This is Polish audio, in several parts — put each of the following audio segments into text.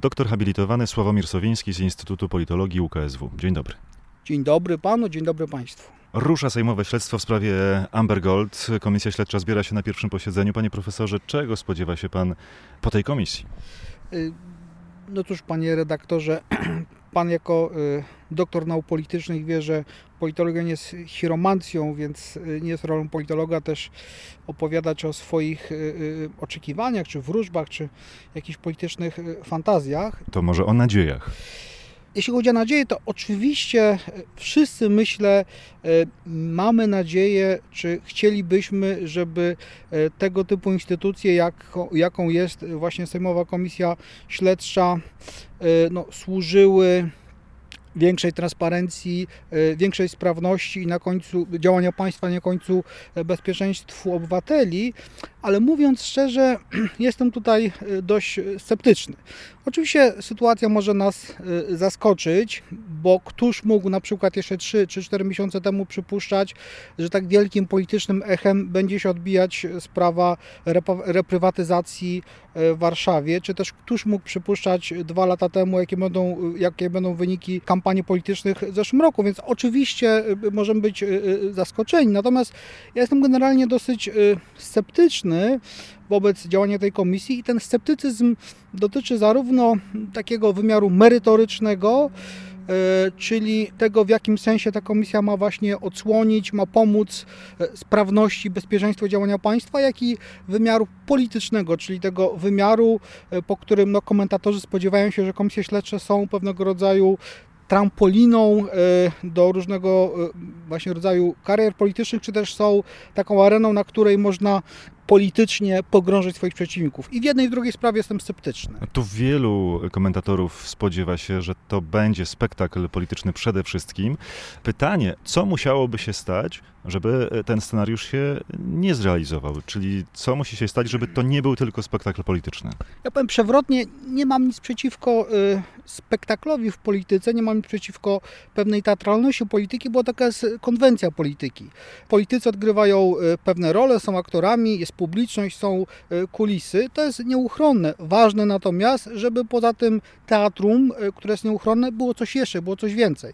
doktor habilitowany Sławomir Sowiński z Instytutu Politologii UKSW. Dzień dobry. Dzień dobry panu, dzień dobry państwu. Rusza sejmowe śledztwo w sprawie Amber Gold. Komisja śledcza zbiera się na pierwszym posiedzeniu. Panie profesorze, czego spodziewa się pan po tej komisji? Y, no cóż, panie redaktorze, pan jako y, doktor nauk politycznych wie, że politologia nie jest chiromancją, więc y, nie jest rolą politologa też opowiadać o swoich oczekiwaniach, czy wróżbach, czy jakichś politycznych fantazjach. To może o nadziejach. Jeśli chodzi o nadzieję, to oczywiście e, wszyscy, myślę, e, mamy nadzieję, czy chcielibyśmy, żeby e, tego typu instytucje, jak, jaką jest właśnie Sejmowa Komisja Śledcza, no, służyły większej transparencji, większej sprawności i na końcu działania państwa, na końcu bezpieczeństwu obywateli, ale mówiąc szczerze, jestem tutaj e, dość sceptyczny. Oczywiście sytuacja może nas zaskoczyć, bo któż mógł na przykład jeszcze 3 czy 4 miesiące temu przypuszczać, że tak wielkim politycznym echem będzie się odbijać sprawa reprywatyzacji w Warszawie, czy też któż mógł przypuszczać dwa lata temu, jakie będą, jakie będą wyniki kampanii politycznych w zeszłym roku, więc oczywiście możemy być zaskoczeni. Natomiast ja jestem generalnie dosyć sceptyczny wobec działania tej komisji i ten sceptycyzm dotyczy zarówno takiego wymiaru merytorycznego, czyli tego, w jakim sensie ta komisja ma właśnie odsłonić, ma pomóc sprawności, bezpieczeństwu działania państwa, jak i wymiaru politycznego, czyli tego wymiaru, po którym no, komentatorzy spodziewają się, że komisje śledcze są pewnego rodzaju trampoliną e, do różnego e, właśnie rodzaju karier politycznych, czy też są taką areną, na której można politycznie pogrążyć swoich przeciwników. I w jednej i w drugiej sprawie jestem sceptyczny. Tu wielu komentatorów spodziewa się, że to będzie spektakl polityczny przede wszystkim. Pytanie, co musiałoby się stać, żeby ten scenariusz się nie zrealizował? Czyli co musi się stać, żeby to nie był tylko spektakl polityczny? Ja powiem przewrotnie, nie mam nic przeciwko y, spektaklowi w polityce, nie mam nic przeciwko pewnej teatralności polityki, bo taka jest konwencja polityki. Politycy odgrywają y, pewne role, są aktorami, jest publiczność, są e, kulisy. To jest nieuchronne. Ważne natomiast, żeby poza tym teatrum, e, które jest nieuchronne, było coś jeszcze, było coś więcej.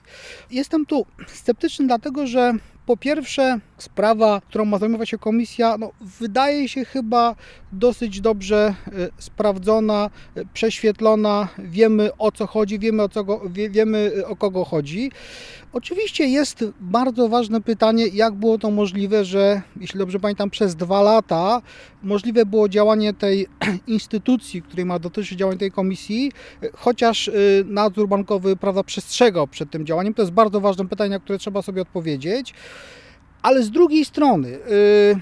Jestem tu sceptyczny dlatego, że po pierwsze, sprawa, którą ma zajmować się komisja, no, wydaje się chyba dosyć dobrze e, sprawdzona, e, prześwietlona. Wiemy o co chodzi, wiemy o, co go, wie, wiemy e, o kogo chodzi. Oczywiście jest bardzo ważne pytanie, jak było to możliwe, że, jeśli dobrze pamiętam, przez dwa lata możliwe było działanie tej instytucji, której ma dotyczyć działania tej komisji, chociaż nadzór bankowy prawda, przestrzegał przed tym działaniem. To jest bardzo ważne pytanie, na które trzeba sobie odpowiedzieć. Ale z drugiej strony, yy,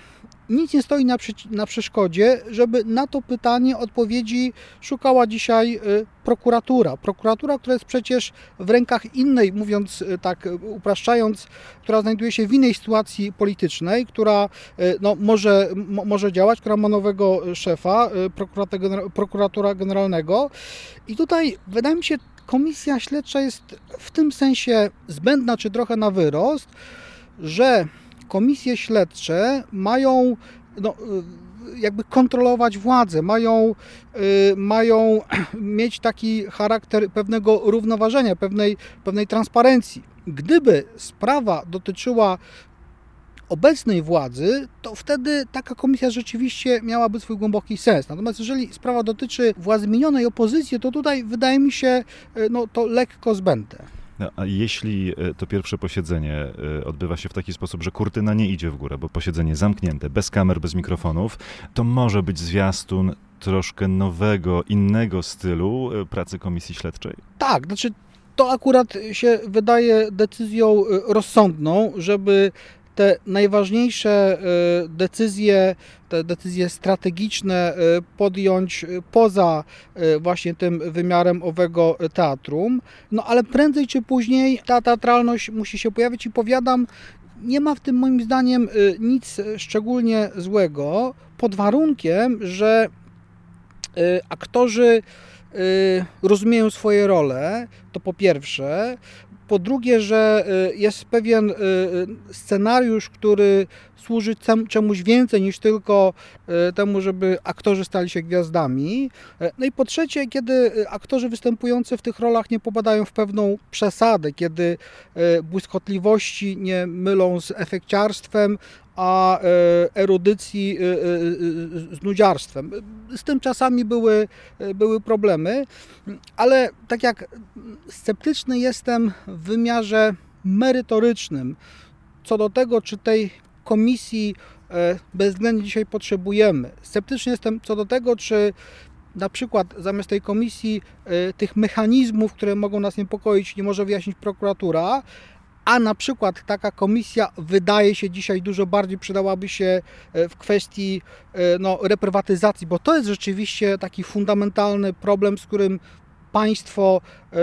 nic nie stoi na, na, przeszkodzie, żeby na to pytanie odpowiedzi szukała dzisiaj yy, prokuratura. Prokuratura, która jest przecież w rękach innej, mówiąc yy, tak, upraszczając, która znajduje się w innej sytuacji politycznej, która no, może, może działać, która ma nowego szefa, prokuratora generalnego. I tutaj wydaje mi się, komisja śledcza jest w tym sensie zbędna, czy trochę na wyrost, że komisje śledcze mają no, y, jakby kontrolować władzę, mają, y, mają mieć taki charakter pewnego równoważenia, pewnej, pewnej transparencji. Gdyby sprawa dotyczyła obecnej władzy, to wtedy taka komisja rzeczywiście miałaby swój głęboki sens. Natomiast jeżeli sprawa dotyczy władzy minionej opozycji, to tutaj wydaje mi się y, no, to lekko zbędne. No, a jeśli e, to pierwsze posiedzenie e, odbywa się w taki sposób, że kurtyna nie idzie w górę, bo posiedzenie zamknięte, bez kamer, bez mikrofonów, to może być zwiastun troszkę nowego, innego stylu e, pracy komisji śledczej? Tak, znaczy to akurat się wydaje decyzją rozsądną, żeby te najważniejsze e, decyzje, te decyzje strategiczne e, podjąć e, poza właśnie tym wymiarem owego teatrum. No ale prędzej czy później ta teatralność musi się pojawić i powiadam, nie ma w tym moim zdaniem nic szczególnie złego, pod warunkiem, że aktorzy rozumieją swoje role, to po pierwsze. Po drugie, że jest pewien scenariusz, który służy czemuś więcej niż tylko temu, żeby aktorzy stali się gwiazdami. No i po trzecie, kiedy aktorzy występujący w tych rolach nie popadają w pewną przesadę, kiedy błyskotliwości nie mylą z efekciarstwem, a e, erudycji e, e, z nudziarstwem. Z tym czasami były, były problemy, ale tak jak sceptyczny jestem w wymiarze merytorycznym co do tego, czy tej komisji bezwzględnie dzisiaj potrzebujemy. Sceptyczny jestem co do tego, czy na przykład zamiast tej komisji tych mechanizmów, które mogą nas niepokoić, nie może wyjaśnić prokuratura, a na przykład taka komisja wydaje się dzisiaj dużo bardziej przydałaby się e, w kwestii e, no, reprywatyzacji, bo to jest rzeczywiście taki fundamentalny problem, z którym państwo e,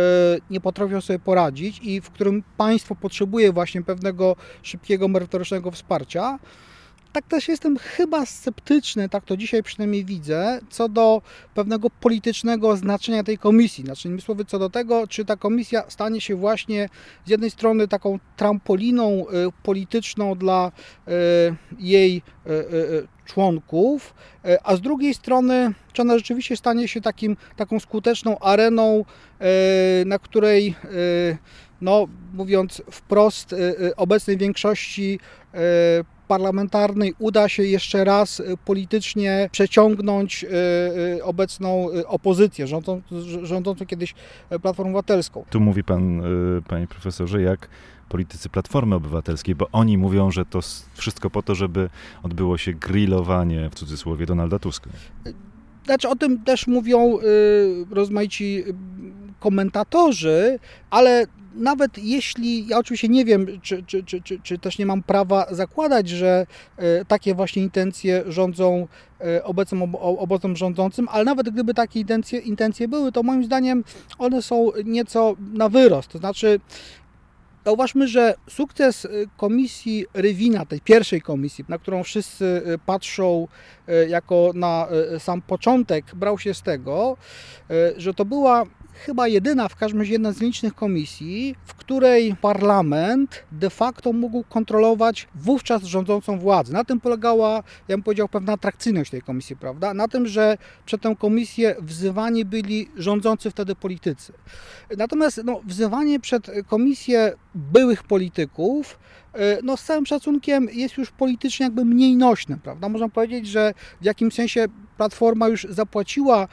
nie potrafią sobie poradzić i w którym państwo potrzebuje właśnie pewnego szybkiego, merytorycznego wsparcia tak też jestem chyba sceptyczny, tak to dzisiaj przynajmniej widzę, co do pewnego politycznego znaczenia tej komisji. Znaczy, innymi słowy, co do tego, czy ta komisja stanie się właśnie z jednej strony taką trampoliną y, polityczną dla y, jej y, członków, a z drugiej strony, czy ona rzeczywiście stanie się takim, taką skuteczną areną, na której, no, mówiąc wprost, obecnej większości parlamentarnej uda się jeszcze raz y, politycznie przeciągnąć y, y, obecną opozycję, rządzącą, rządzącą kiedyś Platformą Obywatelską. Tu mówi pan, panie profesorze, jak politycy Platformy Obywatelskiej, bo oni mówią, że to wszystko po to, żeby odbyło się grillowanie, w cudzysłowie, Donalda Tuska. Znaczy o tym też mówią rozmaici komentatorzy, ale nawet jeśli, ja oczywiście nie wiem, czy, czy, czy, czy, też nie mam prawa zakładać, że e, takie właśnie intencje rządzą e, obecnym obozom rządzącym, ale nawet gdyby takie intencje, intencje były, to moim zdaniem one są nieco na wyrost. To znaczy, Zauważmy, że sukces komisji Rywina, tej pierwszej komisji, na którą wszyscy patrzą e, jako na sam początek, brał się z tego, że to była chyba jedyna, w każdym razie jedna z licznych komisji, w której parlament de facto mógł kontrolować wówczas rządzącą władzę. Na tym polegała, ja bym powiedział, pewna atrakcyjność tej komisji, prawda? Na tym, że przed tę komisję wzywani byli rządzący wtedy politycy. Natomiast no, wzywanie przed komisję byłych polityków e, no z całym szacunkiem jest już politycznie jakby mniej nośne, prawda? Można powiedzieć, że w jakimś sensie Platforma już zapłaciła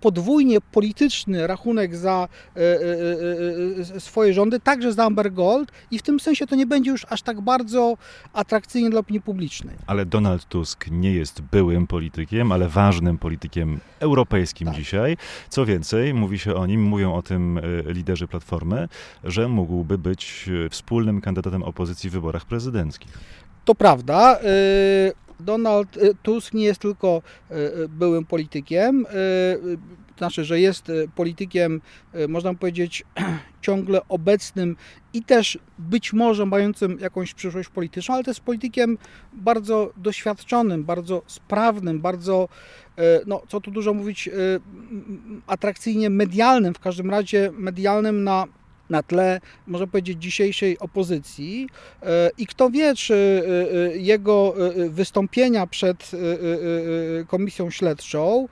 podwójnie polityczny rachunek za e, e, e, swoje rządy, także za Amber Gold i w tym sensie to nie będzie już aż tak bardzo atrakcyjne dla opinii publicznej. Ale Donald Tusk nie jest byłym politykiem, ale ważnym politykiem europejskim tak. dzisiaj. Co więcej, mówi się o nim, mówią o tym liderzy Platformy, że mógłby być wspólnym kandydatem opozycji w wyborach prezydenckich. To prawda. Donald y, Tusk nie jest tylko y, y, byłym politykiem, to znaczy, że jest politykiem, można powiedzieć, ciągle obecnym i też być może mającym jakąś przyszłość polityczną, ale też politykiem bardzo doświadczonym, bardzo sprawnym, bardzo, no co tu dużo mówić, atrakcyjnie medialnym, w każdym razie medialnym na na tle, można powiedzieć, dzisiejszej opozycji. E, I kto wie, czy e, e, jego wystąpienia przed komisją śledczą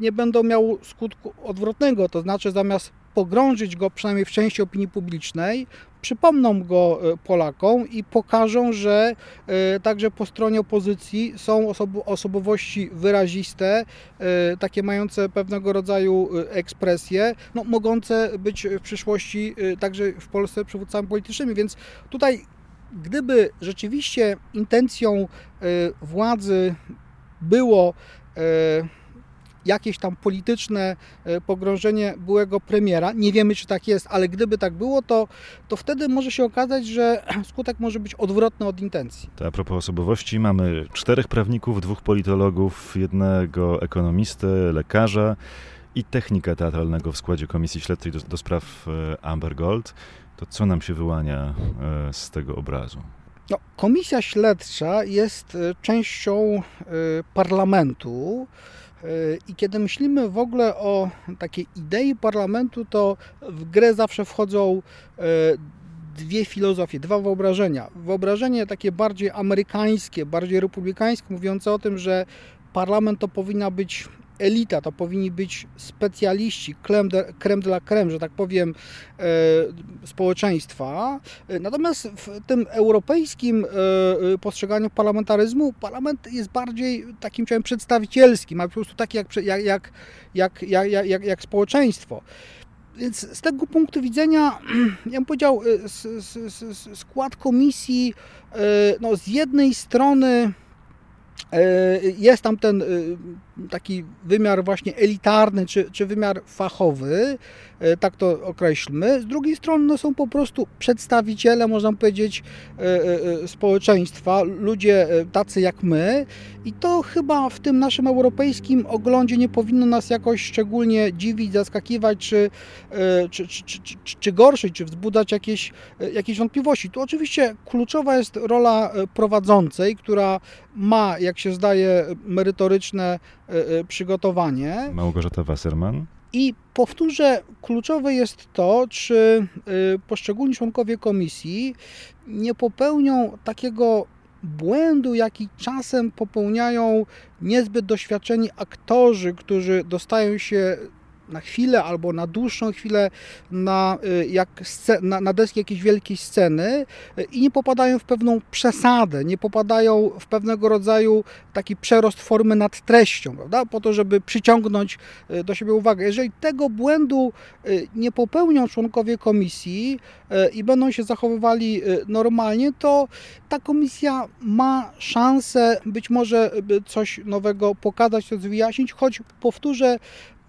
nie będą miały skutku odwrotnego, to znaczy zamiast pogrążyć go przynajmniej w części opinii publicznej, przypomną go e, Polakom i pokażą, że e, także po stronie opozycji są osobowości wyraziste, e, takie mające pewnego rodzaju ekspresje, no, mogące być w przyszłości także w Polsce przywódcami politycznymi, więc tutaj gdyby rzeczywiście intencją władzy było jakieś tam polityczne e, pogrążenie byłego premiera. Nie wiemy, czy tak jest, ale gdyby tak było, to, to wtedy może się okazać, że skutek może być odwrotny od intencji. To a propos osobowości, mamy czterech prawników, dwóch politologów, jednego ekonomistę, lekarza i technika teatralnego w składzie Komisji Śledczej do, do spraw e, Amber Gold. To co nam się wyłania e, z tego obrazu? No, komisja śledcza jest częścią parlamentu. I kiedy myślimy w ogóle o takiej idei parlamentu, to w grę zawsze wchodzą dwie filozofie, dwa wyobrażenia. Wyobrażenie takie bardziej amerykańskie, bardziej republikańskie, mówiące o tym, że parlament to powinna być elita, to powinni być specjaliści, creme de, de la creme, że tak powiem, e, społeczeństwa. Natomiast w tym europejskim e, e postrzeganiu parlamentaryzmu, parlament jest bardziej takim ciałem przedstawicielskim, a po prostu taki jak, jak, jak, jak, jak, jak, jak społeczeństwo. Więc z tego punktu widzenia, ja bym powiedział, e, skład komisji, e, no z jednej strony E, jest tam ten e, taki wymiar właśnie elitarny, czy, czy wymiar fachowy, e, tak to określmy. Z drugiej strony no, są po prostu przedstawiciele, można powiedzieć, społeczeństwa, ludzie tacy jak my i to chyba w tym naszym europejskim oglądzie nie powinno nas jakoś szczególnie dziwić, zaskakiwać, czy, czy, czy, czy, czy gorszyć, czy wzbudzać jakieś, jakieś wątpliwości. Tu oczywiście kluczowa jest rola prowadzącej, która ma, jak się zdaje, merytoryczne e, e, przygotowanie. Małgorzata Wasserman. I powtórzę, kluczowe jest to, czy e, poszczególni członkowie komisji nie popełnią takiego błędu, jaki czasem popełniają niezbyt doświadczeni aktorzy, którzy dostają się na chwilę albo na dłuższą chwilę na, y, jak na, na deski jakiejś wielkiej sceny y, i nie popadają w pewną przesadę, nie popadają w pewnego rodzaju taki przerost formy nad treścią, prawda? po to, żeby przyciągnąć y, do siebie uwagę. Jeżeli tego błędu nie popełnią członkowie komisji i będą się zachowywali normalnie, to ta komisja ma szansę być może coś nowego pokazać, coś wyjaśnić, choć powtórzę,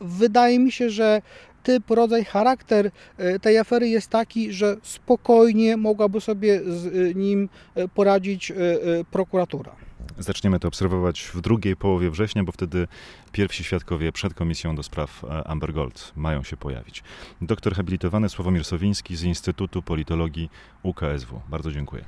wydaje mi się, że typ, rodzaj, charakter e, tej afery jest taki, że spokojnie mogłaby sobie z e, nim e, poradzić prokuratura. Zaczniemy to obserwować w drugiej połowie września, bo wtedy pierwsi świadkowie przed komisją do spraw Amber Gold mają się pojawić. Doktor habilitowany Sławomir Sowiński z Instytutu Politologii UKSW. Bardzo dziękuję.